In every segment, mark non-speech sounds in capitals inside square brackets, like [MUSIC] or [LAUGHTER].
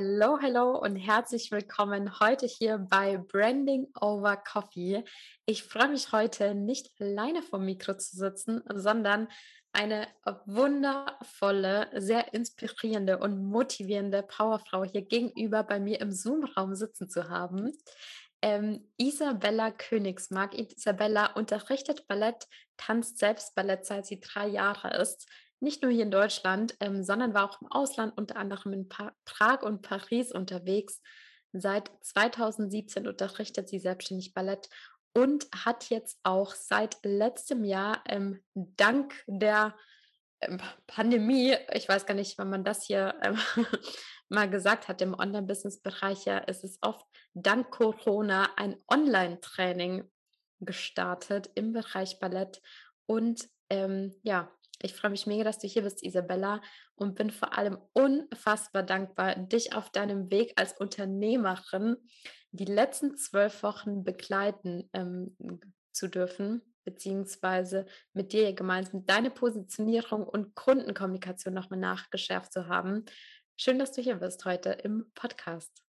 Hallo, hallo und herzlich willkommen heute hier bei Branding Over Coffee. Ich freue mich heute nicht alleine vom Mikro zu sitzen, sondern eine wundervolle, sehr inspirierende und motivierende Powerfrau hier gegenüber bei mir im Zoom-Raum sitzen zu haben. Ähm, Isabella Königsmark. Isabella unterrichtet Ballett, tanzt selbst Ballett, seit sie drei Jahre ist nicht nur hier in Deutschland, ähm, sondern war auch im Ausland, unter anderem in pa Prag und Paris unterwegs. Seit 2017 unterrichtet sie selbstständig Ballett und hat jetzt auch seit letztem Jahr ähm, dank der ähm, Pandemie, ich weiß gar nicht, wann man das hier ähm, [LAUGHS] mal gesagt hat, im Online-Business-Bereich ja, ist es oft dank Corona ein Online-Training gestartet im Bereich Ballett und ähm, ja, ich freue mich mega, dass du hier bist, Isabella, und bin vor allem unfassbar dankbar, dich auf deinem Weg als Unternehmerin die letzten zwölf Wochen begleiten ähm, zu dürfen, beziehungsweise mit dir gemeinsam deine Positionierung und Kundenkommunikation nochmal nachgeschärft zu haben. Schön, dass du hier bist heute im Podcast.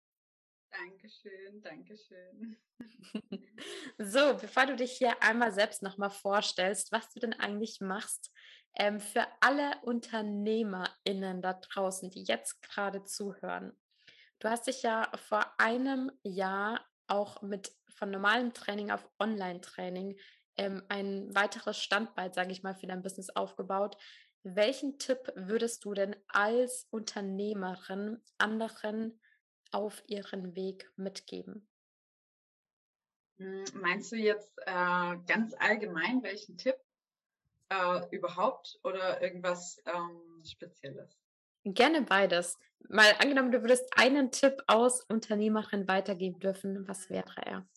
Dankeschön, Dankeschön. [LAUGHS] So, bevor du dich hier einmal selbst nochmal vorstellst, was du denn eigentlich machst, ähm, für alle UnternehmerInnen da draußen, die jetzt gerade zuhören. Du hast dich ja vor einem Jahr auch mit von normalem Training auf Online-Training ähm, ein weiteres Standbein, sage ich mal, für dein Business aufgebaut. Welchen Tipp würdest du denn als Unternehmerin anderen auf ihren Weg mitgeben? Hm, meinst du jetzt äh, ganz allgemein welchen Tipp? Äh, überhaupt oder irgendwas ähm, Spezielles? Gerne beides. Mal angenommen, du würdest einen Tipp aus Unternehmerin weitergeben dürfen, was wäre er?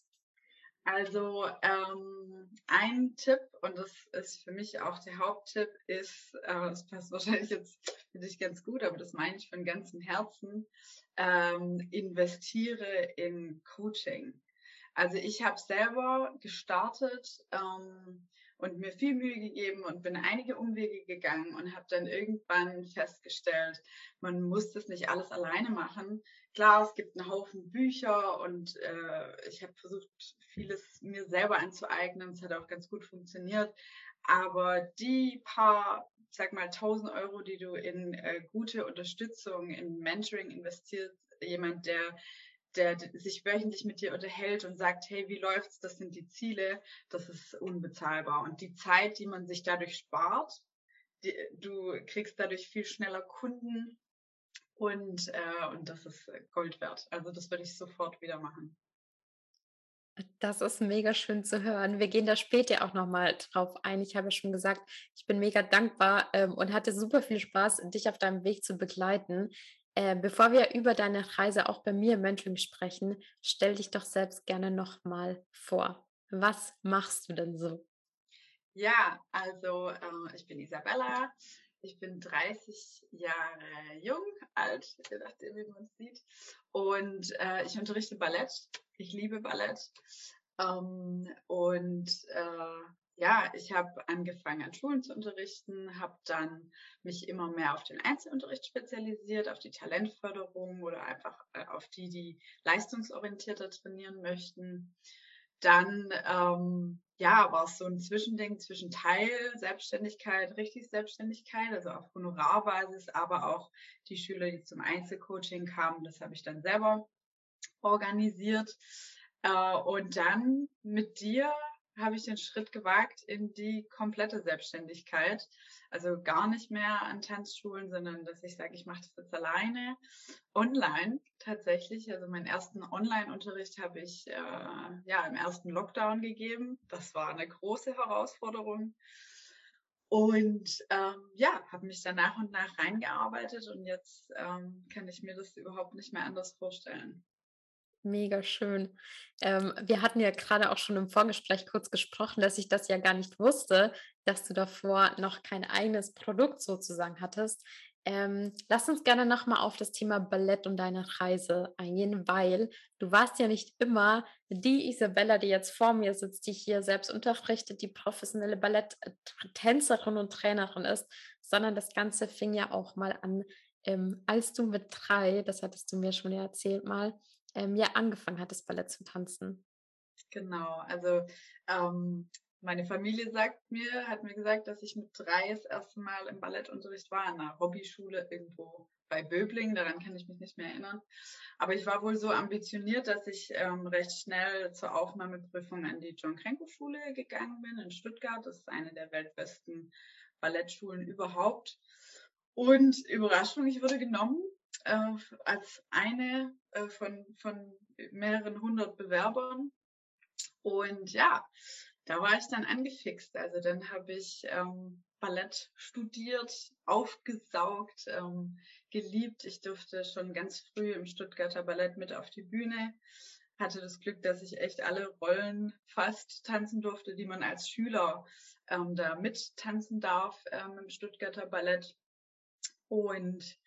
Also ähm, ein Tipp, und das ist für mich auch der Haupttipp, ist, äh, das passt wahrscheinlich jetzt für dich ganz gut, aber das meine ich von ganzem Herzen, ähm, investiere in Coaching. Also ich habe selber gestartet ähm, und mir viel Mühe gegeben und bin einige Umwege gegangen und habe dann irgendwann festgestellt, man muss das nicht alles alleine machen. Klar, es gibt einen Haufen Bücher und äh, ich habe versucht, vieles mir selber anzueignen. Es hat auch ganz gut funktioniert. Aber die paar, sag mal, 1000 Euro, die du in äh, gute Unterstützung, in Mentoring investiert, jemand, der der sich wöchentlich mit dir unterhält und sagt, hey, wie läuft's? Das sind die Ziele. Das ist unbezahlbar. Und die Zeit, die man sich dadurch spart, die, du kriegst dadurch viel schneller Kunden und, äh, und das ist Gold wert. Also das würde ich sofort wieder machen. Das ist mega schön zu hören. Wir gehen da später auch nochmal drauf ein. Ich habe ja schon gesagt, ich bin mega dankbar ähm, und hatte super viel Spaß, dich auf deinem Weg zu begleiten. Äh, bevor wir über deine Reise auch bei mir im Mentoring sprechen, stell dich doch selbst gerne nochmal vor. Was machst du denn so? Ja, also äh, ich bin Isabella, ich bin 30 Jahre jung, alt, je nachdem, wie man es sieht. Und äh, ich unterrichte Ballett. Ich liebe Ballett. Ähm, und äh, ja, ich habe angefangen an Schulen zu unterrichten, habe dann mich immer mehr auf den Einzelunterricht spezialisiert, auf die Talentförderung oder einfach äh, auf die, die leistungsorientierter trainieren möchten. Dann ähm, ja, war es so ein Zwischending zwischen Teil Selbstständigkeit, richtig Selbstständigkeit, also auf Honorarbasis, aber auch die Schüler, die zum Einzelcoaching kamen, das habe ich dann selber organisiert. Äh, und dann mit dir habe ich den Schritt gewagt in die komplette Selbstständigkeit. Also gar nicht mehr an Tanzschulen, sondern dass ich sage, ich mache das jetzt alleine, online tatsächlich. Also meinen ersten Online-Unterricht habe ich äh, ja im ersten Lockdown gegeben. Das war eine große Herausforderung. Und ähm, ja, habe mich dann nach und nach reingearbeitet und jetzt ähm, kann ich mir das überhaupt nicht mehr anders vorstellen. Mega schön. Ähm, wir hatten ja gerade auch schon im Vorgespräch kurz gesprochen, dass ich das ja gar nicht wusste, dass du davor noch kein eigenes Produkt sozusagen hattest. Ähm, lass uns gerne nochmal auf das Thema Ballett und deine Reise eingehen, weil du warst ja nicht immer die Isabella, die jetzt vor mir sitzt, die hier selbst unterrichtet, die professionelle Balletttänzerin und Trainerin ist, sondern das Ganze fing ja auch mal an ähm, als du mit drei, das hattest du mir schon erzählt mal, ähm, ja angefangen hattest, Ballett zu tanzen. Genau, also ähm, meine Familie sagt mir, hat mir gesagt, dass ich mit drei das erste Mal im Ballettunterricht war, in einer Hobbyschule irgendwo bei Böbling, daran kann ich mich nicht mehr erinnern. Aber ich war wohl so ambitioniert, dass ich ähm, recht schnell zur Aufnahmeprüfung an die John Krenko Schule gegangen bin in Stuttgart. Das ist eine der weltbesten Ballettschulen überhaupt. Und Überraschung, ich wurde genommen äh, als eine äh, von, von mehreren hundert Bewerbern. Und ja, da war ich dann angefixt. Also dann habe ich ähm, Ballett studiert, aufgesaugt, ähm, geliebt. Ich durfte schon ganz früh im Stuttgarter Ballett mit auf die Bühne. Hatte das Glück, dass ich echt alle Rollen fast tanzen durfte, die man als Schüler ähm, da mit tanzen darf ähm, im Stuttgarter Ballett. Und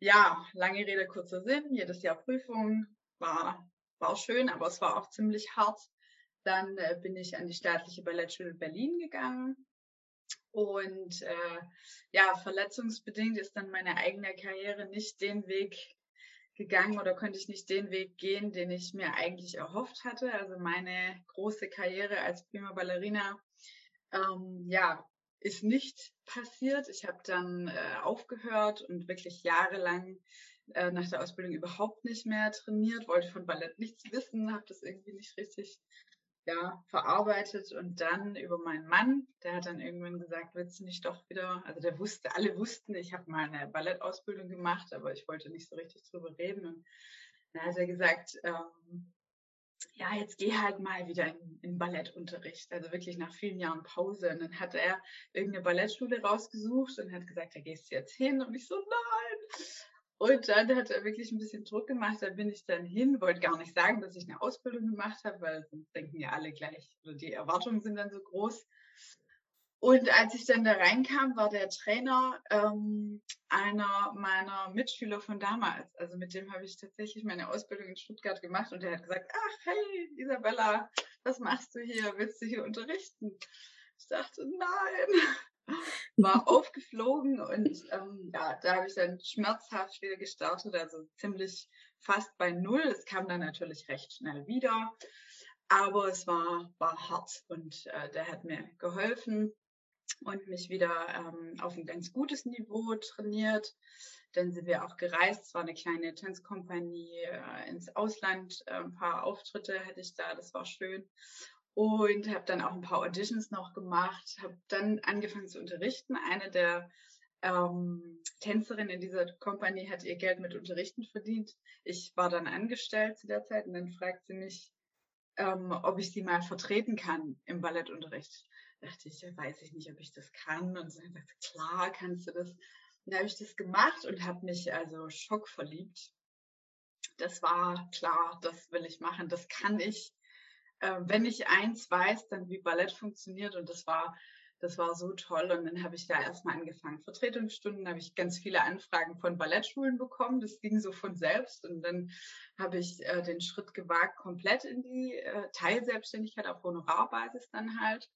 ja, lange Rede, kurzer Sinn. Jedes Jahr Prüfung war, war schön, aber es war auch ziemlich hart. Dann äh, bin ich an die staatliche Ballettschule Berlin gegangen. Und äh, ja, verletzungsbedingt ist dann meine eigene Karriere nicht den Weg gegangen oder konnte ich nicht den Weg gehen, den ich mir eigentlich erhofft hatte. Also meine große Karriere als Prima Ballerina, ähm, ja, ist nicht passiert. Ich habe dann äh, aufgehört und wirklich jahrelang äh, nach der Ausbildung überhaupt nicht mehr trainiert, wollte von Ballett nichts wissen, habe das irgendwie nicht richtig ja, verarbeitet und dann über meinen Mann, der hat dann irgendwann gesagt, willst du nicht doch wieder, also der wusste, alle wussten, ich habe mal eine Ballettausbildung gemacht, aber ich wollte nicht so richtig drüber reden und dann hat er gesagt, ähm, ja, jetzt geh halt mal wieder in, in Ballettunterricht, also wirklich nach vielen Jahren Pause. Und dann hat er irgendeine Ballettschule rausgesucht und hat gesagt, da gehst du jetzt hin. Und ich so, nein. Und dann hat er wirklich ein bisschen Druck gemacht. Da bin ich dann hin, wollte gar nicht sagen, dass ich eine Ausbildung gemacht habe, weil sonst denken ja alle gleich, oder die Erwartungen sind dann so groß. Und als ich dann da reinkam, war der Trainer ähm, einer meiner Mitschüler von damals. Also mit dem habe ich tatsächlich meine Ausbildung in Stuttgart gemacht und der hat gesagt, ach hey, Isabella, was machst du hier? Willst du hier unterrichten? Ich dachte, nein. [LAUGHS] War aufgeflogen und ähm, ja, da habe ich dann schmerzhaft wieder gestartet, also ziemlich fast bei Null. Es kam dann natürlich recht schnell wieder, aber es war, war hart und äh, der hat mir geholfen und mich wieder ähm, auf ein ganz gutes Niveau trainiert. Dann sind wir auch gereist. Es war eine kleine Tanzkompanie äh, ins Ausland. Äh, ein paar Auftritte hatte ich da. Das war schön. Und habe dann auch ein paar Auditions noch gemacht. Habe dann angefangen zu unterrichten. Eine der ähm, Tänzerin in dieser Kompanie hat ihr Geld mit Unterrichten verdient. Ich war dann angestellt zu der Zeit und dann fragt sie mich, ähm, ob ich sie mal vertreten kann im Ballettunterricht dachte ich, ja, weiß ich nicht, ob ich das kann. Und hat gesagt, klar kannst du das. Und da habe ich das gemacht und habe mich also schockverliebt. Das war klar, das will ich machen, das kann ich. Äh, wenn ich eins weiß, dann wie Ballett funktioniert und das war das war so toll. Und dann habe ich da erstmal angefangen. Vertretungsstunden habe ich ganz viele Anfragen von Ballettschulen bekommen. Das ging so von selbst. Und dann habe ich äh, den Schritt gewagt, komplett in die äh, Teilselbstständigkeit auf Honorarbasis dann halt.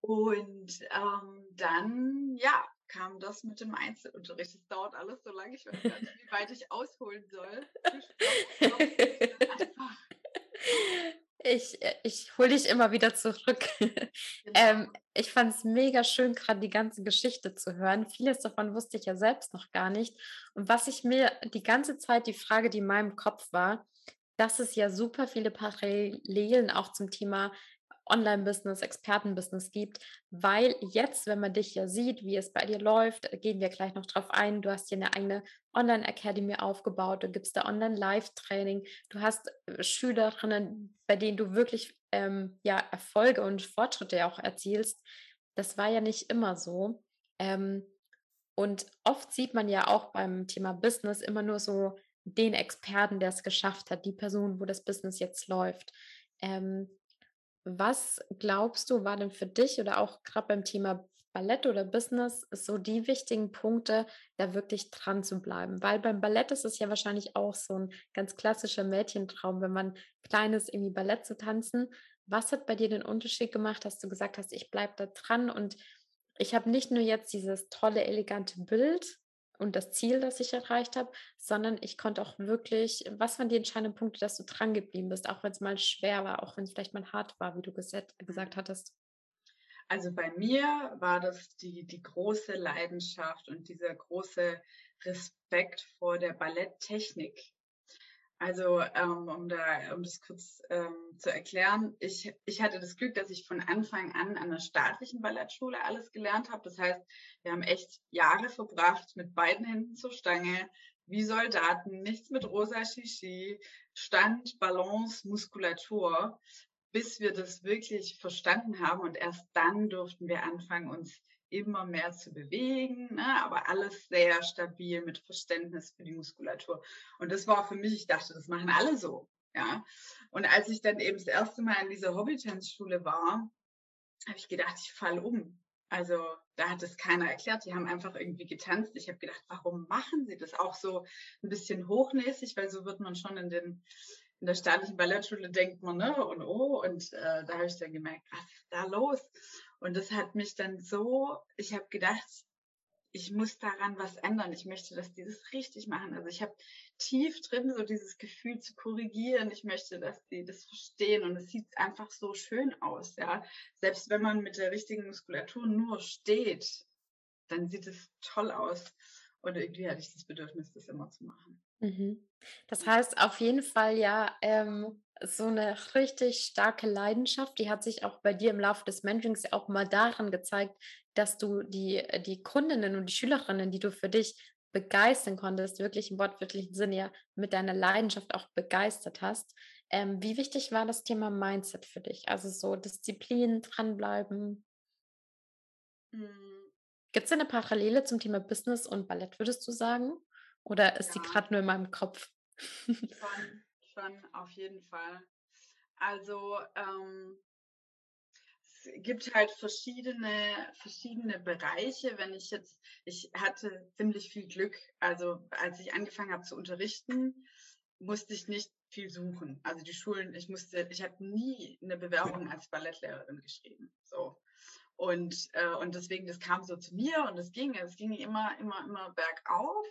Und ähm, dann, ja, kam das mit dem Einzelunterricht. Es dauert alles so lange, ich weiß gar nicht, wie weit ich ausholen soll. Ich, äh, ich hole dich immer wieder zurück. [LAUGHS] Genau. ähm, ich fand es mega schön, gerade die ganze Geschichte zu hören. Vieles davon wusste ich ja selbst noch gar nicht. Und was ich mir die ganze Zeit, die Frage, die in meinem Kopf war, dass es ja super viele Parallelen auch zum Thema Online-Business, Experten-Business gibt, weil jetzt, wenn man dich ja sieht, wie es bei dir läuft, gehen wir gleich noch drauf ein. Du hast hier eine eigene Online-Academy aufgebaut, du gibst da Online-Live-Training, du hast äh, Schülerinnen, bei denen du wirklich ähm, ja, Erfolge und Fortschritte auch erzielst. Das war ja nicht immer so. Ähm, und oft sieht man ja auch beim Thema Business immer nur so den Experten, der es geschafft hat, die Person, wo das Business jetzt läuft. Ähm, was glaubst du, war denn für dich oder auch gerade beim Thema Ballett oder Business so die wichtigen Punkte, da wirklich dran zu bleiben? Weil beim Ballett ist es ja wahrscheinlich auch so ein ganz klassischer Mädchentraum, wenn man kleines irgendwie Ballett zu tanzen. Was hat bei dir den Unterschied gemacht, dass du gesagt hast, ich bleibe da dran und ich habe nicht nur jetzt dieses tolle, elegante Bild und das Ziel, das ich erreicht habe, sondern ich konnte auch wirklich, was waren die entscheidenden Punkte, dass du dran geblieben bist, auch wenn es mal schwer war, auch wenn es vielleicht mal hart war, wie du gesagt, gesagt hattest? Also bei mir war das die, die große Leidenschaft und dieser große Respekt vor der Balletttechnik. Also ähm, um, da, um das kurz ähm, zu erklären, ich, ich hatte das Glück, dass ich von Anfang an an der staatlichen Ballettschule alles gelernt habe. Das heißt, wir haben echt Jahre verbracht mit beiden Händen zur Stange, wie Soldaten, nichts mit rosa Shishi, Stand, Balance, Muskulatur, bis wir das wirklich verstanden haben und erst dann durften wir anfangen, uns immer mehr zu bewegen, ne? aber alles sehr stabil mit Verständnis für die Muskulatur. Und das war für mich, ich dachte, das machen alle so. Ja. Und als ich dann eben das erste Mal in dieser Hobbytanzschule war, habe ich gedacht, ich falle um. Also da hat es keiner erklärt. Die haben einfach irgendwie getanzt. Ich habe gedacht, warum machen sie das auch so ein bisschen hochnäsig, weil so wird man schon in den in der staatlichen Ballettschule denkt man, ne, und oh, und äh, da habe ich dann gemerkt, was ist da los? Und das hat mich dann so, ich habe gedacht, ich muss daran was ändern. Ich möchte, dass die das richtig machen. Also ich habe tief drin so dieses Gefühl zu korrigieren. Ich möchte, dass die das verstehen und es sieht einfach so schön aus, ja. Selbst wenn man mit der richtigen Muskulatur nur steht, dann sieht es toll aus. Und irgendwie hatte ich das Bedürfnis, das immer zu machen. Mhm. Das heißt auf jeden Fall ja ähm, so eine richtig starke Leidenschaft, die hat sich auch bei dir im Laufe des Mentorings auch mal daran gezeigt, dass du die, äh, die Kundinnen und die Schülerinnen, die du für dich begeistern konntest, wirklich im wortwörtlichen Sinne ja mit deiner Leidenschaft auch begeistert hast. Ähm, wie wichtig war das Thema Mindset für dich? Also so Disziplin, dranbleiben. Mhm. Gibt es eine Parallele zum Thema Business und Ballett, würdest du sagen? Oder ist ja. die gerade nur in meinem Kopf? Schon, schon, auf jeden Fall. Also ähm, es gibt halt verschiedene, verschiedene Bereiche. Wenn ich jetzt, ich hatte ziemlich viel Glück. Also als ich angefangen habe zu unterrichten, musste ich nicht viel suchen. Also die Schulen, ich musste, ich habe nie eine Bewerbung als Ballettlehrerin geschrieben. So. Und, äh, und deswegen, das kam so zu mir und es ging, es ging immer, immer, immer bergauf.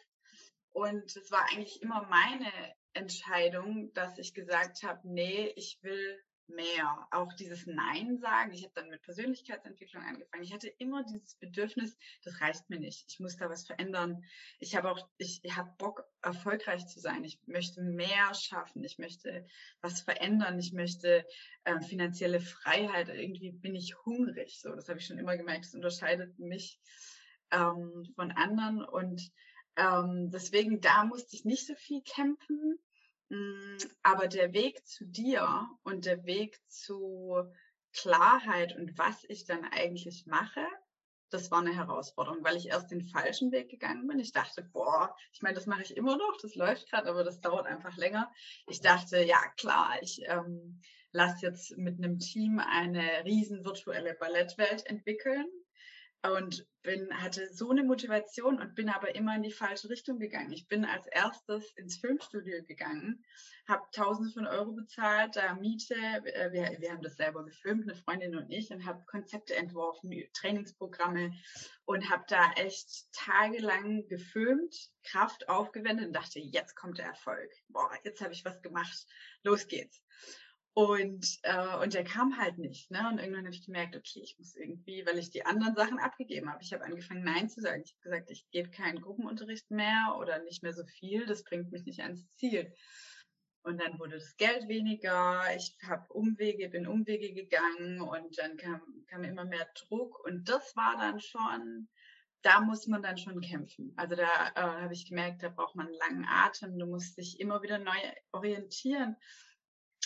Und es war eigentlich immer meine Entscheidung, dass ich gesagt habe, nee, ich will mehr. Auch dieses Nein sagen. Ich habe dann mit Persönlichkeitsentwicklung angefangen. Ich hatte immer dieses Bedürfnis, das reicht mir nicht. Ich muss da was verändern. Ich habe auch, ich, habe Bock, erfolgreich zu sein. Ich möchte mehr schaffen. Ich möchte was verändern. Ich möchte äh, finanzielle Freiheit. Irgendwie bin ich hungrig. So, das habe ich schon immer gemerkt. Das unterscheidet mich ähm, von anderen und ähm, deswegen, da musste ich nicht so viel kämpfen. Mm, aber der Weg zu dir und der Weg zu Klarheit und was ich dann eigentlich mache, das war eine Herausforderung, weil ich erst den falschen Weg gegangen bin. Ich dachte, boah, ich meine, das mache ich immer noch, das läuft gerade, aber das dauert einfach länger. Ich dachte, ja klar, ich ähm, lasse jetzt mit einem Team eine riesen virtuelle Ballettwelt entwickeln und bin, hatte so eine Motivation und bin aber immer in die falsche Richtung gegangen. Ich bin als erstes ins Filmstudio gegangen, habe Tausende von Euro bezahlt, da Miete, äh, wir, wir haben das selber gefilmt, eine Freundin und ich, und habe Konzepte entworfen, Trainingsprogramme und habe da echt tagelang gefilmt, Kraft aufgewendet und dachte, jetzt kommt der Erfolg. Boah, jetzt habe ich was gemacht, los geht's. Und, äh, und der kam halt nicht. Ne? Und irgendwann habe ich gemerkt, okay, ich muss irgendwie, weil ich die anderen Sachen abgegeben habe. Ich habe angefangen, Nein zu sagen. Ich habe gesagt, ich gebe keinen Gruppenunterricht mehr oder nicht mehr so viel. Das bringt mich nicht ans Ziel. Und dann wurde das Geld weniger. Ich habe Umwege, bin Umwege gegangen und dann kam, kam immer mehr Druck. Und das war dann schon, da muss man dann schon kämpfen. Also da äh, habe ich gemerkt, da braucht man einen langen Atem. Du musst dich immer wieder neu orientieren.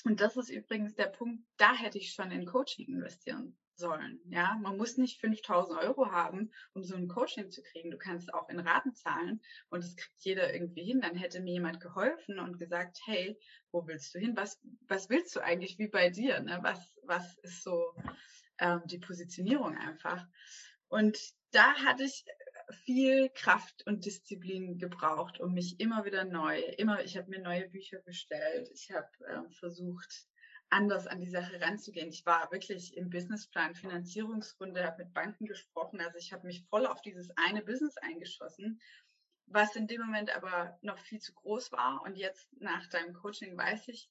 Und das ist übrigens der Punkt, da hätte ich schon in Coaching investieren sollen. Ja, man muss nicht 5000 Euro haben, um so ein Coaching zu kriegen. Du kannst auch in Raten zahlen und das kriegt jeder irgendwie hin. Dann hätte mir jemand geholfen und gesagt, hey, wo willst du hin? Was, was willst du eigentlich wie bei dir? Ne? Was, was ist so ähm, die Positionierung einfach? Und da hatte ich viel Kraft und Disziplin gebraucht, um mich immer wieder neu, immer, ich habe mir neue Bücher bestellt, ich habe äh, versucht, anders an die Sache ranzugehen. Ich war wirklich im Businessplan, Finanzierungsrunde, habe mit Banken gesprochen, also ich habe mich voll auf dieses eine Business eingeschossen was in dem Moment aber noch viel zu groß war. Und jetzt nach deinem Coaching weiß ich,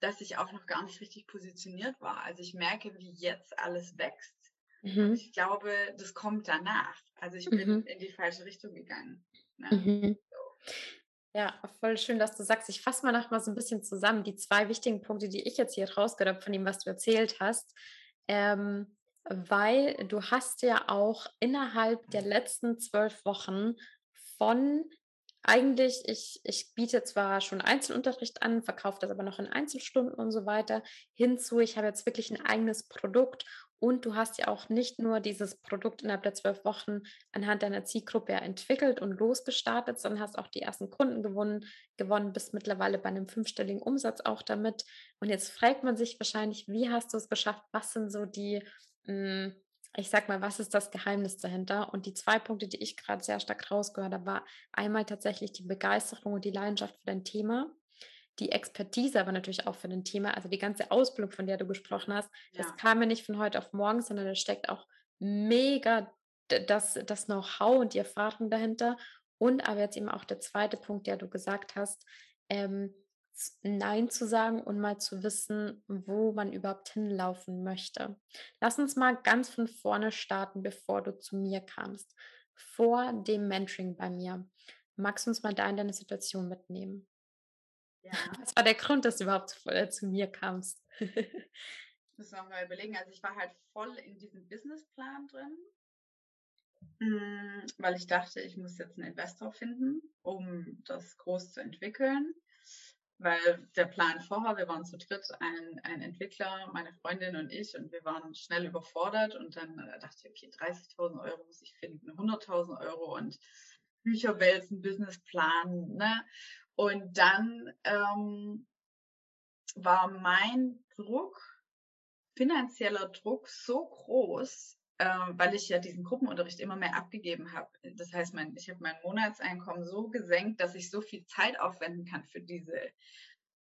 dass ich auch noch gar nicht richtig positioniert war. Also ich merke, wie jetzt alles wächst. Mhm. ich glaube, das kommt danach. Also ich bin mhm. in die falsche Richtung gegangen. Ne? Mhm. So. Ja, voll schön, dass du sagst. Ich fasse mal noch mal so ein bisschen zusammen. Die zwei wichtigen Punkte, die ich jetzt hier rausgehört habe von dem, was du erzählt hast. Ähm, weil du hast ja auch innerhalb der letzten zwölf Wochen von eigentlich, ich, ich biete zwar schon Einzelunterricht an, verkaufe das aber noch in Einzelstunden und so weiter, hinzu, ich habe jetzt wirklich ein eigenes Produkt und du hast ja auch nicht nur dieses Produkt innerhalb der zwölf Wochen anhand deiner Zielgruppe entwickelt und losgestartet, sondern hast auch die ersten Kunden gewonnen, gewonnen, bist mittlerweile bei einem fünfstelligen Umsatz auch damit. Und jetzt fragt man sich wahrscheinlich, wie hast du es geschafft? Was sind so die hm, ich sag mal, was ist das Geheimnis dahinter? Und die zwei Punkte, die ich gerade sehr stark rausgehört habe, war einmal tatsächlich die Begeisterung und die Leidenschaft für dein Thema, die Expertise aber natürlich auch für dein Thema, also die ganze Ausbildung, von der du gesprochen hast, ja. das kam ja nicht von heute auf morgen, sondern da steckt auch mega das, das Know-how und die Erfahrung dahinter. Und aber jetzt eben auch der zweite Punkt, der du gesagt hast, ähm, Nein zu sagen und mal zu wissen, wo man überhaupt hinlaufen möchte. Lass uns mal ganz von vorne starten, bevor du zu mir kamst. Vor dem Mentoring bei mir. Magst du uns mal da in deine Situation mitnehmen? Ja. Was war der Grund, dass du überhaupt zu, äh, zu mir kamst? Müssen wir mal überlegen. Also ich war halt voll in diesem Businessplan drin, mm, weil ich dachte, ich muss jetzt einen Investor finden, um das groß zu entwickeln weil der Plan vorher, wir waren zu dritt, ein, ein Entwickler, meine Freundin und ich, und wir waren schnell überfordert und dann äh, dachte ich, okay, 30.000 Euro muss ich finden, 100.000 Euro und Bücher wälzen, Businessplan, ne? Und dann ähm, war mein Druck, finanzieller Druck so groß, äh, weil ich ja diesen Gruppenunterricht immer mehr abgegeben habe. Das heißt, mein, ich habe mein Monatseinkommen so gesenkt, dass ich so viel Zeit aufwenden kann für diese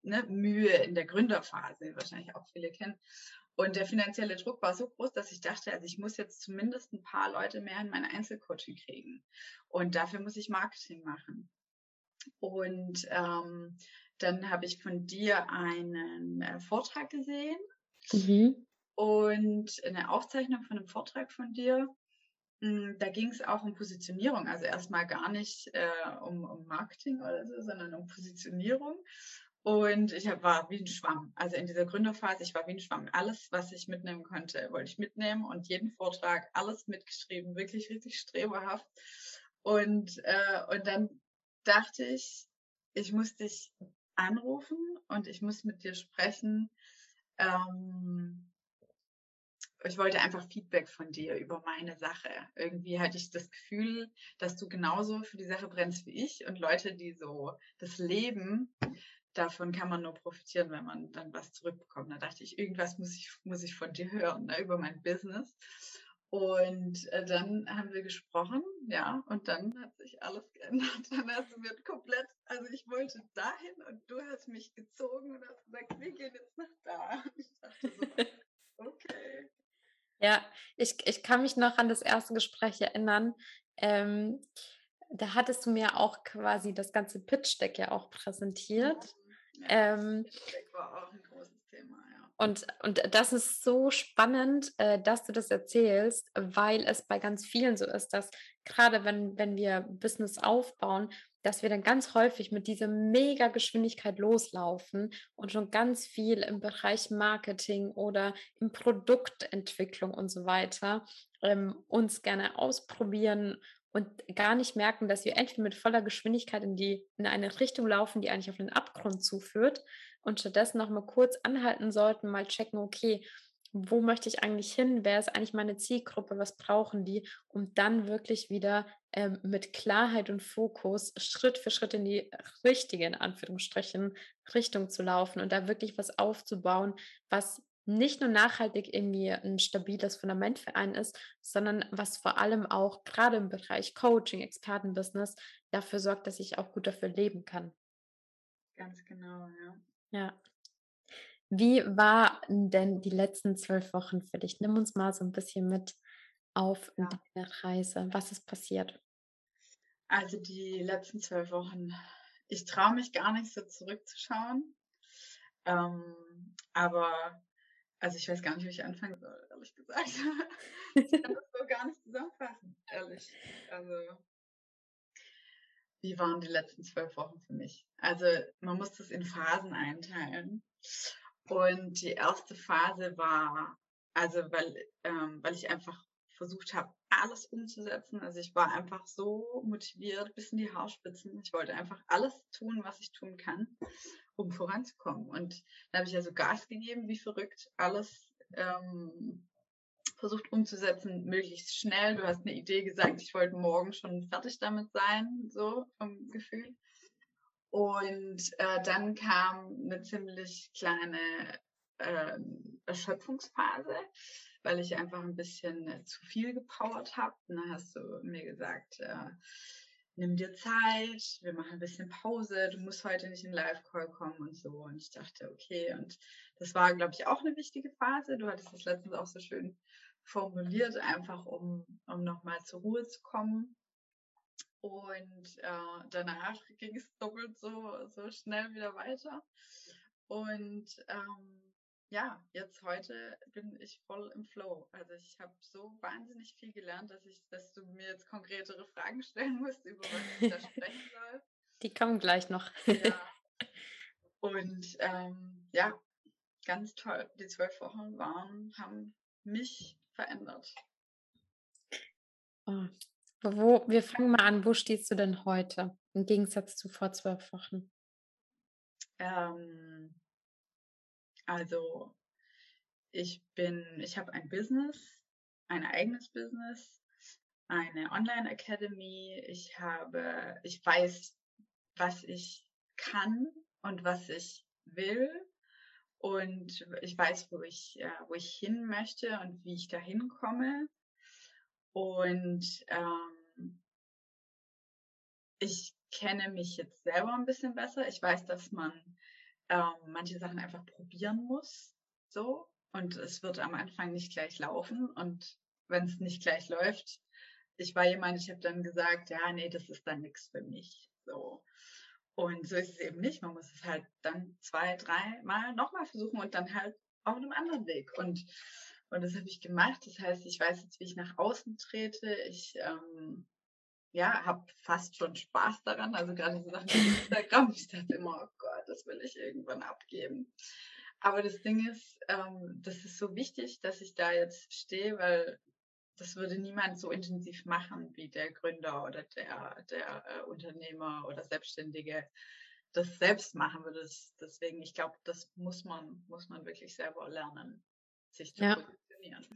ne, Mühe in der Gründerphase, wahrscheinlich auch viele kennen. Und der finanzielle Druck war so groß, dass ich dachte, also ich muss jetzt zumindest ein paar Leute mehr in mein Einzelcoaching kriegen. Und dafür muss ich Marketing machen. Und ähm, dann habe ich von dir einen äh, Vortrag gesehen. Mhm und eine Aufzeichnung von einem Vortrag von dir. Hm, da ging es auch um Positionierung, also erstmal gar nicht äh, um, um Marketing oder so, sondern um Positionierung. Und ich hab, war wie ein Schwamm. Also in dieser Gründerphase, ich war wie ein Schwamm. Alles, was ich mitnehmen konnte, wollte ich mitnehmen und jeden Vortrag, alles mitgeschrieben, wirklich richtig streberhaft. Und, äh, und dann dachte ich, ich muss dich anrufen und ich muss mit dir sprechen, ähm, ich wollte einfach Feedback von dir über meine Sache. Irgendwie hatte ich das Gefühl, dass du genauso für die Sache brennst wie ich und Leute, die so das Leben, davon kann man nur profitieren, wenn man dann was zurückbekommt. Da dachte ich, irgendwas muss ich, muss ich von dir hören ne, über mein Business. Und äh, dann haben wir gesprochen, ja, und dann hat sich alles geändert. [LAUGHS] Dann hast du mir komplett, also ich wollte dahin und du hast mich gezogen und hast gesagt, wir gehen jetzt nach da. [LAUGHS] Ich dachte so, okay, ja, ich, ich kann mich noch an das erste Gespräch erinnern. Ähm, da hattest du mir auch quasi das ganze Pitch-Deck ja auch präsentiert. Ja, ähm, Pitch-Deck war auch ein. Und, und das ist so spannend, äh, dass du das erzählst, weil es bei ganz vielen so ist, dass gerade wenn, wenn wir Business aufbauen, dass wir dann ganz häufig mit dieser mega Geschwindigkeit loslaufen und schon ganz viel im Bereich Marketing oder in Produktentwicklung und so weiter ähm, uns gerne ausprobieren und gar nicht merken, dass wir entweder mit voller Geschwindigkeit in die in eine Richtung laufen, die eigentlich auf den Abgrund zuführt und stattdessen noch mal kurz anhalten sollten, mal checken, okay, wo möchte ich eigentlich hin? Wer ist eigentlich meine Zielgruppe? Was brauchen die? Um dann wirklich wieder ähm, mit Klarheit und Fokus Schritt für Schritt in die richtige, in Anführungsstrichen, Richtung zu laufen und da wirklich was aufzubauen, was nicht nur nachhaltig irgendwie ein stabiles Fundament für einen ist, sondern was vor allem auch gerade im Bereich Coaching, Expertenbusiness dafür sorgt, dass ich auch gut dafür leben kann. Ganz genau, ja. Ja. Wie waren denn die letzten zwölf Wochen für dich? Nimm uns mal so ein bisschen mit auf ja. deine Reise. Was ist passiert? Also die letzten zwölf Wochen, ich traue mich gar nicht so zurückzuschauen. Ähm, aber, also ich weiß gar nicht, wie ich anfangen soll, ehrlich gesagt. [LAUGHS] ich kann das so gar nicht zusammenfassen, ehrlich. Also, wie waren die letzten zwölf Wochen für mich? Also man muss das in Phasen einteilen. Und die erste Phase war, also weil, ähm, weil ich einfach versucht habe, alles umzusetzen. Also ich war einfach so motiviert bis in die Haarspitzen. Ich wollte einfach alles tun, was ich tun kann, um voranzukommen. Und da habe ich also Gas gegeben, wie verrückt, alles ähm, versucht umzusetzen, möglichst schnell. Du hast eine Idee gesagt, ich wollte morgen schon fertig damit sein, so vom Gefühl. Und äh, dann kam eine ziemlich kleine äh, Erschöpfungsphase, weil ich einfach ein bisschen äh, zu viel gepowert habe. dann hast du mir gesagt, äh, nimm dir Zeit, wir machen ein bisschen Pause, du musst heute nicht in Live-Call kommen und so. Und ich dachte, okay, und das war, glaube ich, auch eine wichtige Phase. Du hattest das letztens auch so schön formuliert, einfach um, um nochmal zur Ruhe zu kommen. Und äh, danach [LAUGHS] ging es doppelt so, so schnell wieder weiter. Und ähm, ja, jetzt heute bin ich voll im Flow. Also ich habe so wahnsinnig viel gelernt, dass ich, dass du mir jetzt konkretere Fragen stellen musst, über was ich da sprechen soll. [LAUGHS] Die kommen gleich noch. ja. [LAUGHS] Und ähm, ja, ganz toll. Die zwölf Wochen waren, haben mich verändert. Oh, wo, wir fangen mal an, wo stehst du denn heute im Gegensatz zu vor zwölf Wochen? Ähm, also ich bin, ich habe ein Business, ein eigenes Business, eine Online Academy. Ich habe, ich weiß, was ich kann und was ich will. Und ich weiß, wo ich, äh, wo ich hin möchte und wie ich dahin komme. Und ähm, ich kenne mich jetzt selber ein bisschen besser. Ich weiß, dass man ähm, manche Sachen einfach probieren muss. So. Und es wird am Anfang nicht gleich laufen. Und wenn es nicht gleich läuft, ich war jemand, ich habe dann gesagt, ja, nee, das ist dann nichts für mich. So. Und so ist es eben nicht. Man muss es halt dann zwei, drei Mal nochmal versuchen und dann halt auf einem anderen Weg. Und und das habe ich gemacht. Das heißt, ich weiß jetzt, wie ich nach außen trete. Ich ähm, ja, habe fast schon Spaß daran. Also gerade so Sachen wie Instagram. Ich dachte immer, oh Gott, das will ich irgendwann abgeben. Aber das Ding ist, ähm, das ist so wichtig, dass ich da jetzt stehe, weil das würde niemand so intensiv machen wie der Gründer oder der, der äh, Unternehmer oder Selbstständige das selbst machen würde. deswegen, ich glaube, das muss man, muss man wirklich selber lernen sich zu ja. positionieren.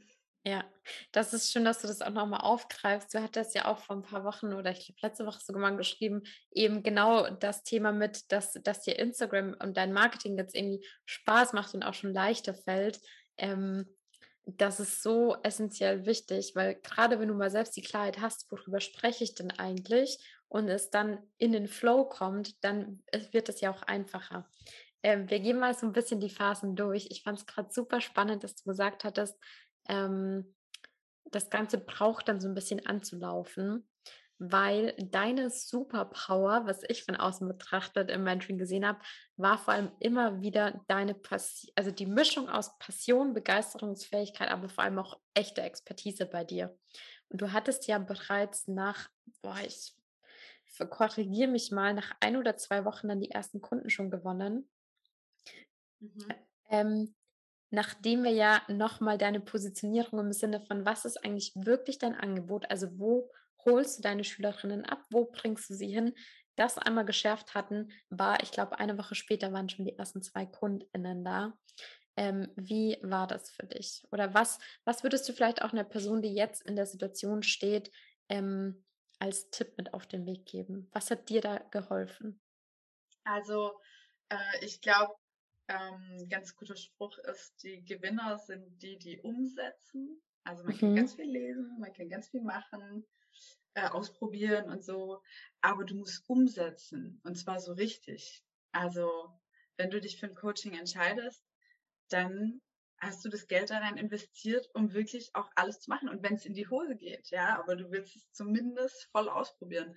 Ja, das ist schön, dass du das auch nochmal aufgreifst. Du hattest ja auch vor ein paar Wochen oder ich glaube letzte Woche sogar mal geschrieben, eben genau das Thema mit, dass, dass dir Instagram und dein Marketing jetzt irgendwie Spaß macht und auch schon leichter fällt. Ähm, das ist so essentiell wichtig, weil gerade wenn du mal selbst die Klarheit hast, worüber spreche ich denn eigentlich und es dann in den Flow kommt, dann wird es ja auch einfacher. Ähm, wir gehen mal so ein bisschen die Phasen durch. Ich fand es gerade super spannend, dass du gesagt hattest, ähm, das Ganze braucht dann so ein bisschen anzulaufen, weil deine Superpower, was ich von außen betrachtet im Mentoring gesehen habe, war vor allem immer wieder deine Passion, also die Mischung aus Passion, Begeisterungsfähigkeit, aber vor allem auch echte Expertise bei dir. Und du hattest ja bereits nach, boah, ich korrigiere mich mal, nach ein oder zwei Wochen dann die ersten Kunden schon gewonnen. Mhm. Ähm, nachdem wir ja nochmal deine Positionierung im Sinne von, was ist eigentlich wirklich dein Angebot, also wo holst du deine Schülerinnen ab, wo bringst du sie hin, das einmal geschärft hatten, war, ich glaube, eine Woche später waren schon die ersten zwei KundInnen da. Ähm, wie war das für dich? Oder was, was würdest du vielleicht auch einer Person, die jetzt in der Situation steht, ähm, als Tipp mit auf den Weg geben? Was hat dir da geholfen? Also, äh, ich glaube, ähm, ganz guter Spruch ist, die Gewinner sind die, die umsetzen. Also man mhm. kann ganz viel lesen, man kann ganz viel machen, äh, ausprobieren und so, aber du musst umsetzen und zwar so richtig. Also wenn du dich für ein Coaching entscheidest, dann hast du das Geld daran investiert, um wirklich auch alles zu machen. Und wenn es in die Hose geht, ja, aber du willst es zumindest voll ausprobieren.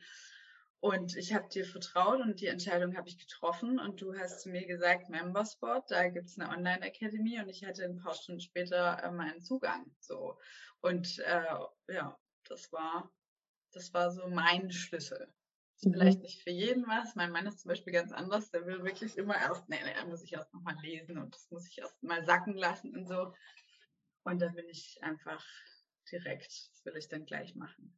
Und ich habe dir vertraut und die Entscheidung habe ich getroffen. Und du hast zu mir gesagt, Membersport, da gibt es eine Online-Akademie und ich hatte ein paar Stunden später äh, meinen Zugang. So. Und äh, ja, das war, das war so mein Schlüssel. Mhm. Vielleicht nicht für jeden was. Mein Mann ist zum Beispiel ganz anders. Der will wirklich immer erst, nee, nee, muss ich erst nochmal lesen und das muss ich erst mal sacken lassen und so. Und da bin ich einfach direkt, das will ich dann gleich machen.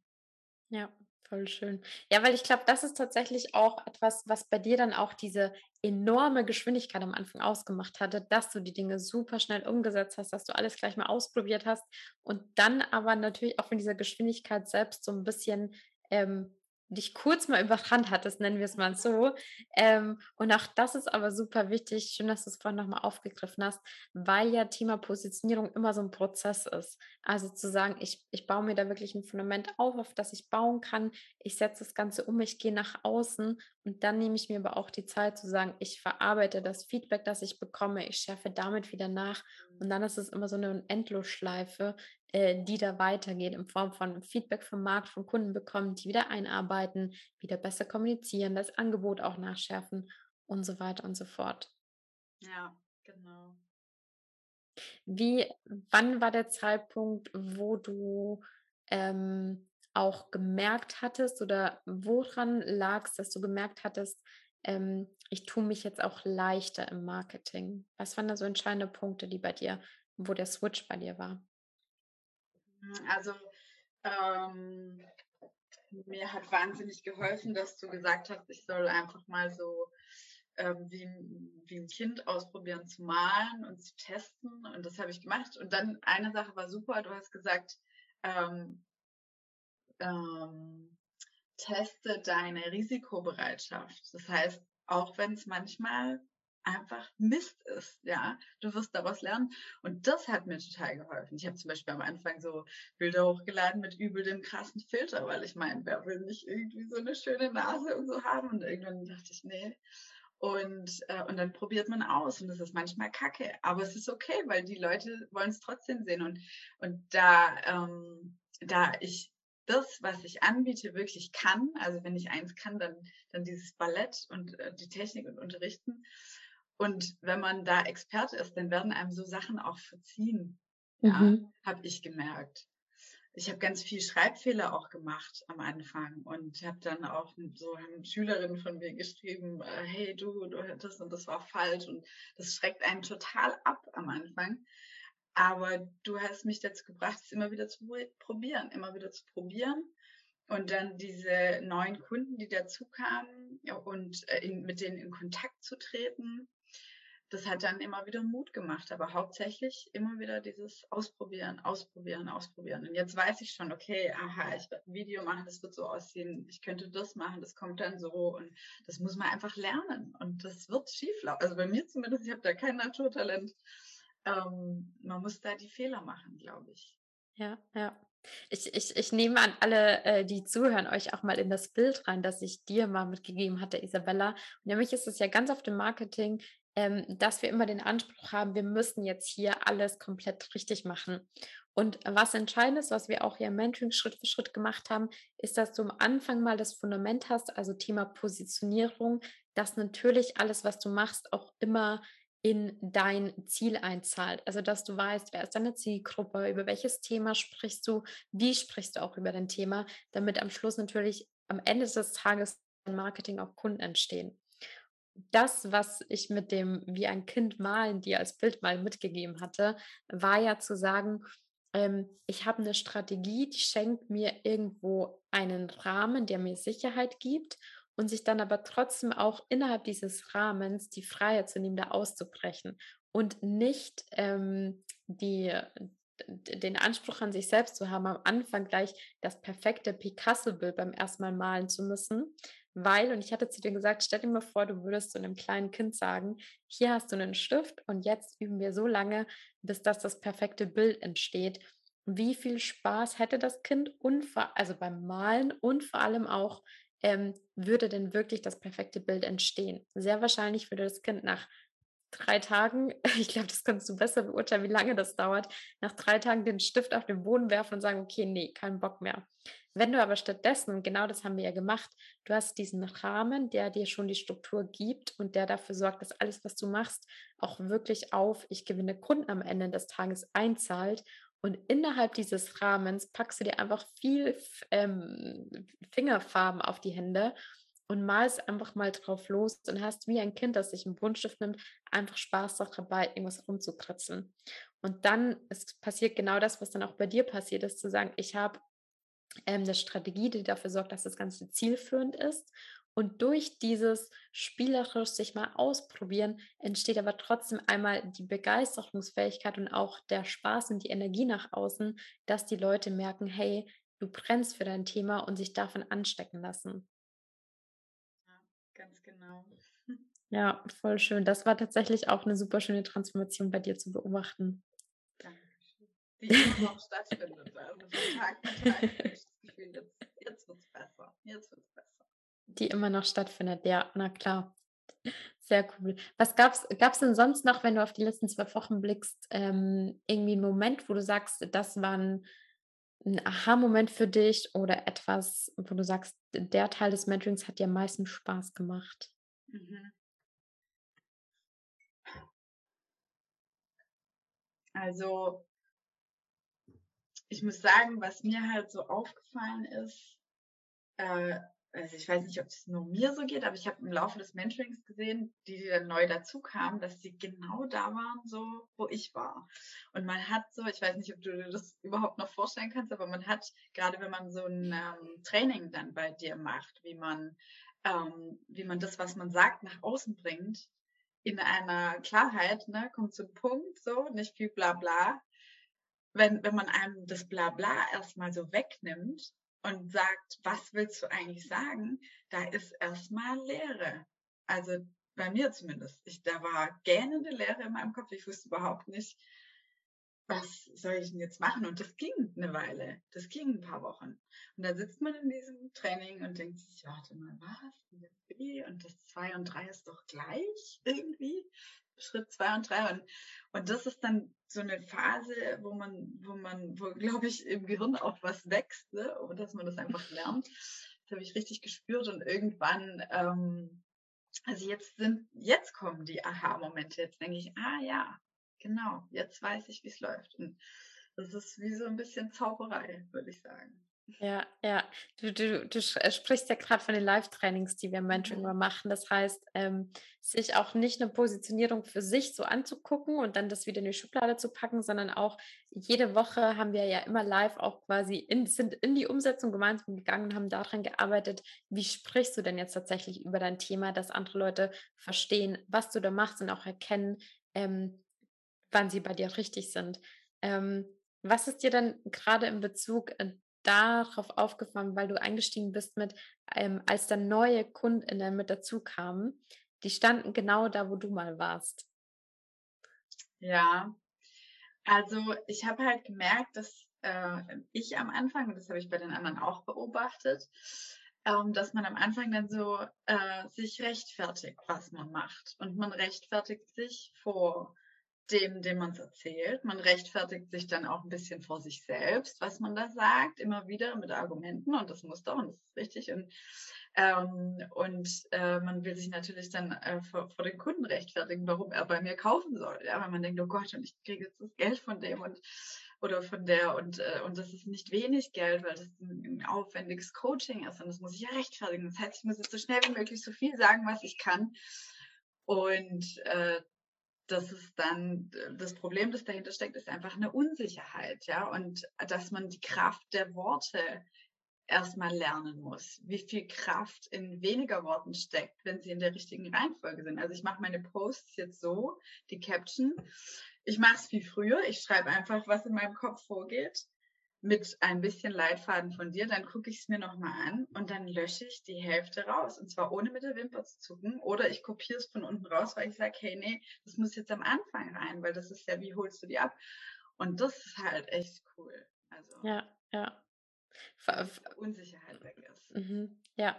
Ja, voll schön. Ja, weil ich glaube, das ist tatsächlich auch etwas, was bei dir dann auch diese enorme Geschwindigkeit am Anfang ausgemacht hatte, dass du die Dinge super schnell umgesetzt hast, dass du alles gleich mal ausprobiert hast und dann aber natürlich auch von dieser Geschwindigkeit selbst so ein bisschen ähm, dich kurz mal überrannt hattest, nennen wir es mal so. Ähm, und auch das ist aber super wichtig. Schön, dass du es vorhin nochmal aufgegriffen hast, weil ja Thema Positionierung immer so ein Prozess ist. Also zu sagen, ich, ich baue mir da wirklich ein Fundament auf, auf das ich bauen kann. Ich setze das Ganze um, ich gehe nach außen und dann nehme ich mir aber auch die Zeit zu sagen, ich verarbeite das Feedback, das ich bekomme, ich schärfe damit wieder nach. Und dann ist es immer so eine Endlosschleife, die da weitergeht in Form von Feedback vom Markt, von Kunden bekommen, die wieder einarbeiten, wieder besser kommunizieren, das Angebot auch nachschärfen und so weiter und so fort. Ja, genau. Wie, wann war der Zeitpunkt, wo du ähm, auch gemerkt hattest oder woran lag es, dass du gemerkt hattest, ähm, ich tue mich jetzt auch leichter im Marketing? Was waren da so entscheidende Punkte, die bei dir, wo der Switch bei dir war? Also ähm, mir hat wahnsinnig geholfen, dass du gesagt hast, ich soll einfach mal so ähm, wie, wie ein Kind ausprobieren zu malen und zu testen. Und das habe ich gemacht. Und dann eine Sache war super, du hast gesagt, ähm, ähm, teste deine Risikobereitschaft. Das heißt, auch wenn es manchmal einfach Mist ist, ja. Du wirst daraus lernen. Und das hat mir total geholfen. Ich habe zum Beispiel am Anfang so Bilder hochgeladen mit übel dem krassen Filter, weil ich meine, wer will nicht irgendwie so eine schöne Nase und so haben? Und irgendwann dachte ich, nee. Und, äh, und dann probiert man aus und das ist manchmal kacke. Aber es ist okay, weil die Leute wollen es trotzdem sehen. Und, und da, ähm, da ich das, was ich anbiete, wirklich kann, also wenn ich eins kann, dann, dann dieses Ballett und äh, die Technik und Unterrichten, und wenn man da Experte ist, dann werden einem so Sachen auch verziehen. Ja, mhm. habe ich gemerkt. Ich habe ganz viel Schreibfehler auch gemacht am Anfang und habe dann auch so eine Schülerin von mir geschrieben, äh, hey du, du das und das war falsch und das schreckt einen total ab am Anfang. Aber du hast mich dazu gebracht, es immer wieder zu probieren, immer wieder zu probieren und dann diese neuen Kunden, die dazu kamen und äh, in, mit denen in Kontakt zu treten das hat dann immer wieder Mut gemacht, aber hauptsächlich immer wieder dieses Ausprobieren, Ausprobieren, Ausprobieren. Und jetzt weiß ich schon, okay, aha, ich werde ein Video machen, das wird so aussehen, ich könnte das machen, das kommt dann so und das muss man einfach lernen und das wird schief laufen. Also bei mir zumindest, ich habe da kein Naturtalent. Ähm, man muss da die Fehler machen, glaube ich. Ja, ja. Ich, ich, ich nehme an alle, äh, die zuhören, euch auch mal in das Bild rein, das ich dir mal mitgegeben hatte, Isabella. Und nämlich ist es ja ganz auf dem Marketing ähm, dass wir immer den Anspruch haben, wir müssen jetzt hier alles komplett richtig machen. Und was entscheidend ist, was wir auch hier im Mentoring Schritt für Schritt gemacht haben, ist, dass du am Anfang mal das Fundament hast, also Thema Positionierung, dass natürlich alles, was du machst, auch immer in dein Ziel einzahlt. Also, dass du weißt, wer ist deine Zielgruppe, über welches Thema sprichst du, wie sprichst du auch über dein Thema, damit am Schluss natürlich am Ende des Tages Marketing auch Kunden entstehen das, was ich mit dem wie ein Kind malen dir als Bild mal mitgegeben hatte, war ja zu sagen, ähm, ich habe eine Strategie, die schenkt mir irgendwo einen Rahmen, der mir Sicherheit gibt und sich dann aber trotzdem auch innerhalb dieses Rahmens die Freiheit zu nehmen, da auszubrechen und nicht ähm, die, den Anspruch an sich selbst zu haben, am Anfang gleich das perfekte Picasso-Bild beim ersten Mal malen zu müssen, weil, und ich hatte zu dir gesagt, stell dir mal vor, du würdest zu einem kleinen Kind sagen, hier hast du einen Stift und jetzt üben wir so lange, bis das das perfekte Bild entsteht. Wie viel Spaß hätte das Kind also beim Malen und vor allem auch ähm, würde denn wirklich das perfekte Bild entstehen? Sehr wahrscheinlich würde das Kind nach drei Tagen, [LAUGHS] ich glaube, das kannst du besser beurteilen, wie lange das dauert, nach drei Tagen den Stift auf den Boden werfen und sagen, okay, nee, kein Bock mehr. Wenn du aber stattdessen, und genau das haben wir ja gemacht, du hast diesen Rahmen, der dir schon die Struktur gibt und der dafür sorgt, dass alles, was du machst, auch wirklich auf ich gewinne Kunden am Ende des Tages einzahlt. Und innerhalb dieses Rahmens packst du dir einfach viel ähm, Fingerfarben auf die Hände und malst einfach mal drauf los und hast wie ein Kind, das sich einen Buntstift nimmt, einfach Spaß dabei, irgendwas rumzukritzeln. Und dann ist passiert genau das, was dann auch bei dir passiert ist, zu sagen, ich habe ähm, eine Strategie, die dafür sorgt, dass das Ganze zielführend ist. Und durch dieses spielerisch sich mal ausprobieren, entsteht aber trotzdem einmal die Begeisterungsfähigkeit und auch der Spaß und die Energie nach außen, dass die Leute merken, hey, du brennst für dein Thema und sich davon anstecken lassen. Ganz genau. Ja, voll schön. Das war tatsächlich auch eine super schöne Transformation bei dir zu beobachten. Dankeschön. Die immer noch stattfindet. Also von Tag zu Tag das Gefühl, jetzt, jetzt wird es besser. Jetzt wird es besser die immer noch stattfindet. Ja, na klar. Sehr cool. Was gab es denn sonst noch, wenn du auf die letzten zwei Wochen blickst, ähm, irgendwie einen Moment, wo du sagst, das war ein, ein Aha-Moment für dich oder etwas, wo du sagst, der Teil des Mentorings hat dir am meisten Spaß gemacht? Mhm. Also, ich muss sagen, was mir halt so aufgefallen ist, äh, also ich weiß nicht, ob es nur mir so geht, aber ich habe im Laufe des Mentorings gesehen, die, die dann neu dazu kamen, dass sie genau da waren, so wo ich war. Und man hat so, ich weiß nicht, ob du dir das überhaupt noch vorstellen kannst, aber man hat, gerade wenn man so ein ähm, Training dann bei dir macht, wie man, ähm, wie man das, was man sagt, nach außen bringt, in einer Klarheit, ne, kommt zum Punkt, so, nicht viel Blabla. Wenn, wenn man einem das Blabla erstmal so wegnimmt und sagt, was willst du eigentlich sagen, da ist erstmal Leere. Also bei mir zumindest. Ich, da war gähnende Leere in meinem Kopf. Ich wusste überhaupt nicht, was soll ich denn jetzt machen? Und das ging eine Weile. Das ging ein paar Wochen. Und da sitzt man in diesem Training und denkt sich, warte mal, was? Wie? Und das zwei und drei ist doch gleich irgendwie. Schritt zwei und drei. Und, und das ist dann so eine Phase, wo man, wo man, wo, glaube ich, im Gehirn auch was wächst, ne? und dass man das einfach lernt. Das habe ich richtig gespürt und irgendwann, ähm, also jetzt sind, jetzt kommen die Aha-Momente. Jetzt denke ich, ah ja, genau, jetzt weiß ich, wie es läuft. Und das ist wie so ein bisschen Zauberei, würde ich sagen. Ja, ja. Du, du, du äh, sprichst ja gerade von den Live-Trainings, die wir im Mentoring mhm. machen. Das heißt, ähm, sich auch nicht eine Positionierung für sich so anzugucken und dann das wieder in die Schublade zu packen, sondern auch jede Woche haben wir ja immer live auch quasi in, sind in die Umsetzung gemeinsam gegangen und haben daran gearbeitet, wie sprichst du denn jetzt tatsächlich über dein Thema, dass andere Leute verstehen, was du da machst und auch erkennen, ähm, wann sie bei dir richtig sind. Ähm, was ist dir dann gerade in Bezug äh, darauf aufgefallen, weil du eingestiegen bist mit, ähm, als dann neue KundInnen mit dazu kamen, die standen genau da, wo du mal warst. Ja, also ich habe halt gemerkt, dass äh, ich am Anfang, und das habe ich bei den anderen auch beobachtet, ähm, dass man am Anfang dann so äh, sich rechtfertigt, was man macht. Und man rechtfertigt sich vor dem, dem man es erzählt. Man rechtfertigt sich dann auch ein bisschen vor sich selbst, was man da sagt, immer wieder mit Argumenten und das muss doch und das ist richtig. Und, ähm, und äh, man will sich natürlich dann äh, vor, vor, den Kunden rechtfertigen, warum er bei mir kaufen soll. Ja, weil man denkt, oh Gott, und ich kriege jetzt das Geld von dem und oder von der und, äh, und das ist nicht wenig Geld, weil das ein, ein aufwendiges Coaching ist und das muss ich ja rechtfertigen. Das heißt, ich muss jetzt so schnell wie möglich so viel sagen, was ich kann. Und äh, das ist dann das Problem, das dahinter steckt, ist einfach eine Unsicherheit, ja, und dass man die Kraft der Worte erstmal lernen muss, wie viel Kraft in weniger Worten steckt, wenn sie in der richtigen Reihenfolge sind. Also ich mache meine Posts jetzt so, die Caption. Ich mache es wie früher. Ich schreibe einfach, was in meinem Kopf vorgeht mit ein bisschen Leitfaden von dir, dann gucke ich es mir nochmal an und dann lösche ich die Hälfte raus. Und zwar ohne mit der Wimper zu zucken. Oder ich kopiere es von unten raus, weil ich sage, hey, nee, das muss jetzt am Anfang rein, weil das ist ja, wie holst du die ab? Und das ist halt echt cool. Also, ja, ja. Unsicherheit weg ist. Mhm. Ja,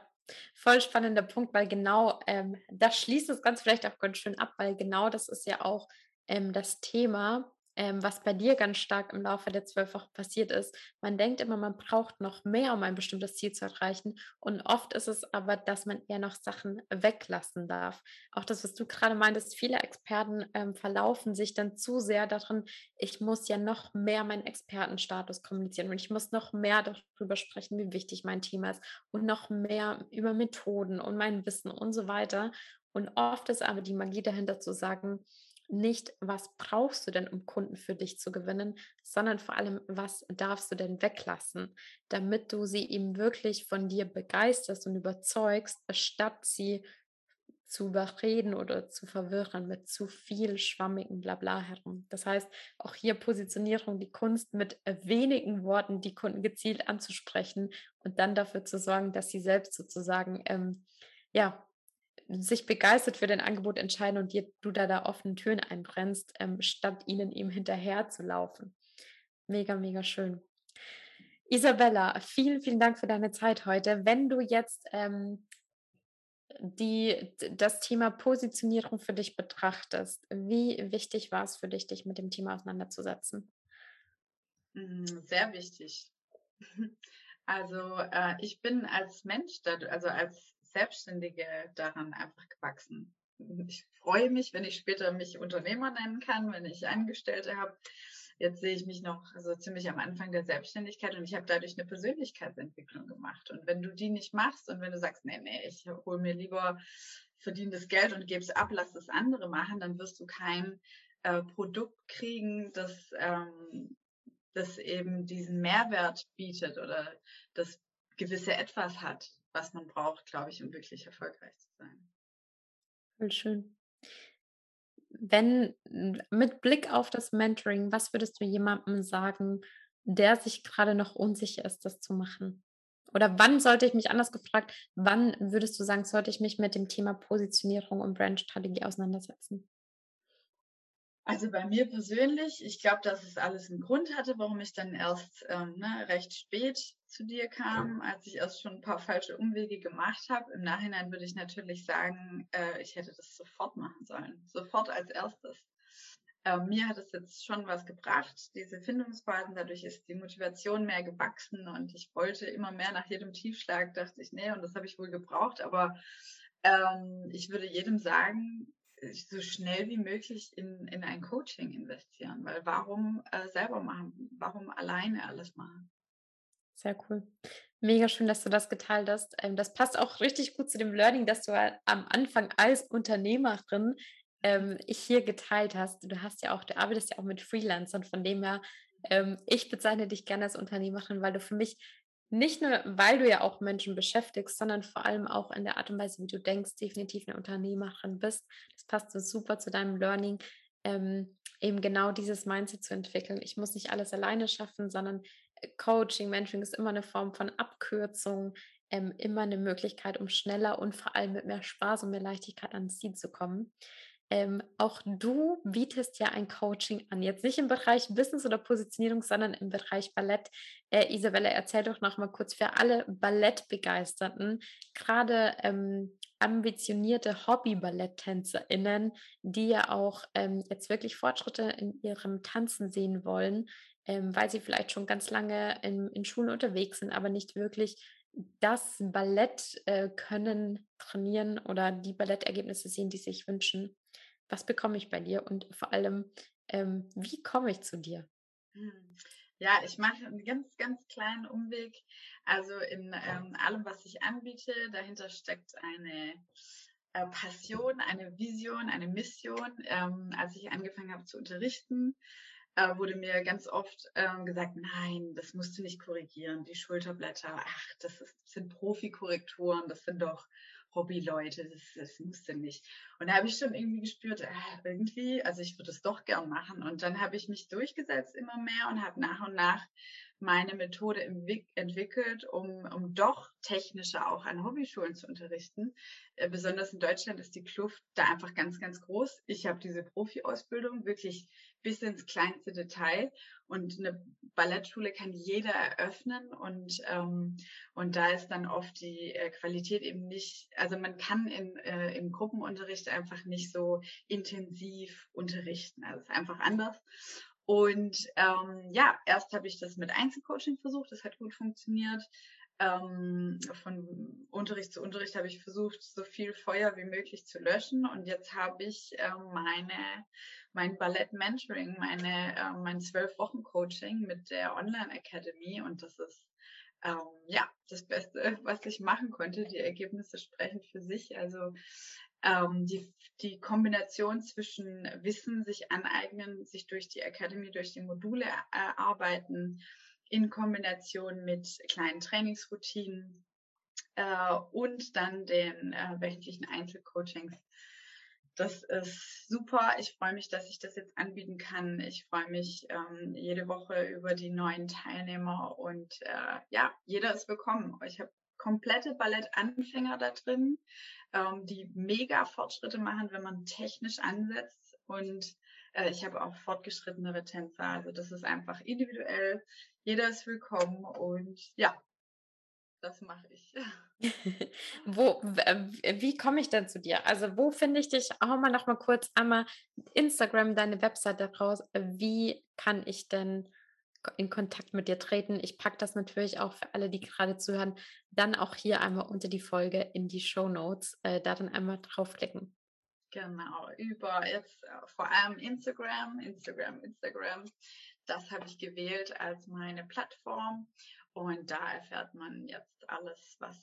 Voll spannender Punkt, weil genau ähm, das schließt es ganz vielleicht auch ganz schön ab, weil genau das ist ja auch ähm, das Thema, ähm, was bei dir ganz stark im Laufe der zwölf Wochen passiert ist. Man denkt immer, man braucht noch mehr, um ein bestimmtes Ziel zu erreichen. Und oft ist es aber, dass man eher noch Sachen weglassen darf. Auch das, was du gerade meintest, viele Experten ähm, verlaufen sich dann zu sehr darin, ich muss ja noch mehr meinen Expertenstatus kommunizieren und ich muss noch mehr darüber sprechen, wie wichtig mein Thema ist und noch mehr über Methoden und mein Wissen und so weiter. Und oft ist aber die Magie dahinter zu sagen, nicht, was brauchst du denn, um Kunden für dich zu gewinnen, sondern vor allem, was darfst du denn weglassen, damit du sie eben wirklich von dir begeisterst und überzeugst, statt sie zu überreden oder zu verwirren mit zu viel schwammigen Blabla herum. Das heißt, auch hier Positionierung, die Kunst mit wenigen Worten die Kunden gezielt anzusprechen und dann dafür zu sorgen, dass sie selbst sozusagen ähm, ja sich begeistert für dein Angebot entscheiden und dir, du da da offene Türen einbrennst, ähm, statt ihnen eben hinterher zu laufen. Mega, mega schön. Isabella, vielen, vielen Dank für deine Zeit heute. Wenn du jetzt ähm, die, das Thema Positionierung für dich betrachtest, wie wichtig war es für dich, dich mit dem Thema auseinanderzusetzen? Mm, sehr wichtig. [LAUGHS] Also äh, ich bin als Mensch, also als Selbstständige daran einfach gewachsen. Ich freue mich, wenn ich später mich Unternehmer nennen kann, wenn ich Angestellte habe. Jetzt sehe ich mich noch so ziemlich am Anfang der Selbstständigkeit und ich habe dadurch eine Persönlichkeitsentwicklung gemacht. Und wenn du die nicht machst und wenn du sagst, nee, nee, ich hole mir lieber verdientes Geld und gebe es ab, lass das andere machen, dann wirst du kein äh, Produkt kriegen, das, ähm, das eben diesen Mehrwert bietet oder das gewisse Etwas hat was man braucht, glaube ich, um wirklich erfolgreich zu sein. Voll schön. Wenn mit Blick auf das Mentoring, was würdest du jemandem sagen, der sich gerade noch unsicher ist, das zu machen? Oder wann sollte ich mich anders gefragt, wann würdest du sagen, sollte ich mich mit dem Thema Positionierung und Brandstrategie auseinandersetzen? Also bei mir persönlich, ich glaube, dass es alles einen Grund hatte, warum ich dann erst ähm, ne, recht spät zu dir kam, als ich erst schon ein paar falsche Umwege gemacht habe. Im Nachhinein würde ich natürlich sagen, äh, ich hätte das sofort machen sollen, sofort als erstes. Äh, mir hat es jetzt schon was gebracht, diese Findungsphasen. Dadurch ist die Motivation mehr gewachsen und ich wollte immer mehr nach jedem Tiefschlag, dachte ich, nee, und das habe ich wohl gebraucht. Aber ähm, ich würde jedem sagen, so schnell wie möglich in, in ein Coaching investieren, weil warum äh, selber machen, warum alleine alles machen? Sehr cool. Mega schön, dass du das geteilt hast. Ähm, das passt auch richtig gut zu dem Learning, dass du am Anfang als Unternehmerin ähm, hier geteilt hast. Du hast ja auch, du arbeitest ja auch mit Freelancern, von dem her, ähm, ich bezeichne dich gerne als Unternehmerin, weil du für mich nicht nur, weil du ja auch Menschen beschäftigst, sondern vor allem auch in der Art und Weise, wie du denkst, definitiv eine Unternehmerin bist. Das passt so super zu deinem Learning, ähm, eben genau dieses Mindset zu entwickeln. Ich muss nicht alles alleine schaffen, sondern äh, Coaching, Mentoring ist immer eine Form von Abkürzung, ähm, immer eine Möglichkeit, um schneller und vor allem mit mehr Spaß und mehr Leichtigkeit ans Ziel zu kommen. Ähm, auch du bietest ja ein Coaching an. Jetzt nicht im Bereich Business oder Positionierung, sondern im Bereich Ballett. Äh, Isabella, erzähl doch noch mal kurz für alle Ballettbegeisterten, gerade ähm, ambitionierte Hobby-BalletttänzerInnen, die ja auch ähm, jetzt wirklich Fortschritte in ihrem Tanzen sehen wollen, ähm, weil sie vielleicht schon ganz lange in, in Schulen unterwegs sind, aber nicht wirklich das Ballett äh, können trainieren oder die Ballettergebnisse sehen, die sich wünschen was bekomme ich bei dir und vor allem, ähm, wie komme ich zu dir? Hm. Ja, ich mache einen ganz, ganz kleinen Umweg. Also in ähm, allem, was ich anbiete, dahinter steckt eine äh, Passion, eine Vision, eine Mission. Ähm, als ich angefangen habe zu unterrichten, äh, wurde mir ganz oft ähm, gesagt, nein, das musst du nicht korrigieren. Die Schulterblätter, ach, das ist, sind Profi-Korrekturen, das sind doch Hobbyleute, das, das musste nicht. Und da habe ich schon irgendwie gespürt, äh, irgendwie, also ich würde es doch gern machen. Und dann habe ich mich durchgesetzt immer mehr und habe nach und nach meine Methode entwickelt, um, um doch technischer auch an Hobbyschulen zu unterrichten. Äh, besonders in Deutschland ist die Kluft da einfach ganz, ganz groß. Ich habe diese Profi-Ausbildung wirklich bis ins kleinste Detail und eine Ballettschule kann jeder eröffnen und, ähm, und da ist dann oft die äh, Qualität eben nicht, also man kann in, äh, im Gruppenunterricht einfach nicht so intensiv unterrichten. Also es ist einfach anders. Und ähm, ja, erst habe ich das mit Einzelcoaching versucht, das hat gut funktioniert. Ähm, von Unterricht zu Unterricht habe ich versucht, so viel Feuer wie möglich zu löschen. Und jetzt habe ich äh, meine, mein Ballett-Mentoring, meine, äh, mein Zwölf-Wochen-Coaching mit der Online Academy. Und das ist ähm, ja das Beste, was ich machen konnte. Die Ergebnisse sprechen für sich. Also ähm, die, die Kombination zwischen Wissen sich aneignen, sich durch die Academy, durch die Module erarbeiten, in Kombination mit kleinen Trainingsroutinen äh, und dann den äh, wöchentlichen Einzelcoachings. Das ist super. Ich freue mich, dass ich das jetzt anbieten kann. Ich freue mich ähm, jede Woche über die neuen Teilnehmer und äh, ja, jeder ist willkommen. Ich habe komplette Ballettanfänger da drin, ähm, die mega Fortschritte machen, wenn man technisch ansetzt. Und äh, ich habe auch fortgeschrittenere Tänzer. Also das ist einfach individuell. Jeder ist willkommen und ja, das mache ich. [LAUGHS] wo, wie komme ich denn zu dir? Also wo finde ich dich? Hau mal noch mal kurz einmal Instagram, deine Webseite raus. Wie kann ich denn in Kontakt mit dir treten. Ich packe das natürlich auch für alle, die gerade zuhören, dann auch hier einmal unter die Folge in die Show Notes, äh, da dann einmal draufklicken. Genau, über jetzt äh, vor allem Instagram, Instagram, Instagram. Das habe ich gewählt als meine Plattform und da erfährt man jetzt alles, was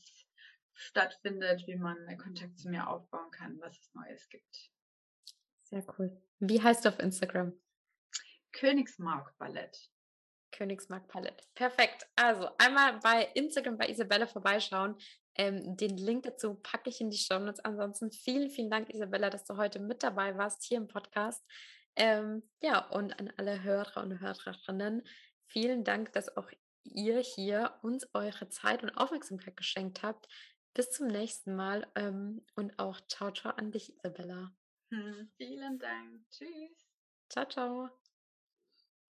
stattfindet, wie man Kontakt zu mir aufbauen kann, was es Neues gibt. Sehr cool. Wie heißt du auf Instagram? Königsmark Ballett. Königsmark Palette. Perfekt. Also einmal bei Instagram bei Isabella vorbeischauen. Ähm, den Link dazu packe ich in die Show Notes. Ansonsten vielen, vielen Dank, Isabella, dass du heute mit dabei warst hier im Podcast. Ähm, ja, und an alle Hörer und Hörerinnen, vielen Dank, dass auch ihr hier uns eure Zeit und Aufmerksamkeit geschenkt habt. Bis zum nächsten Mal ähm, und auch ciao, ciao an dich, Isabella. Hm, vielen Dank. Tschüss. Ciao, ciao.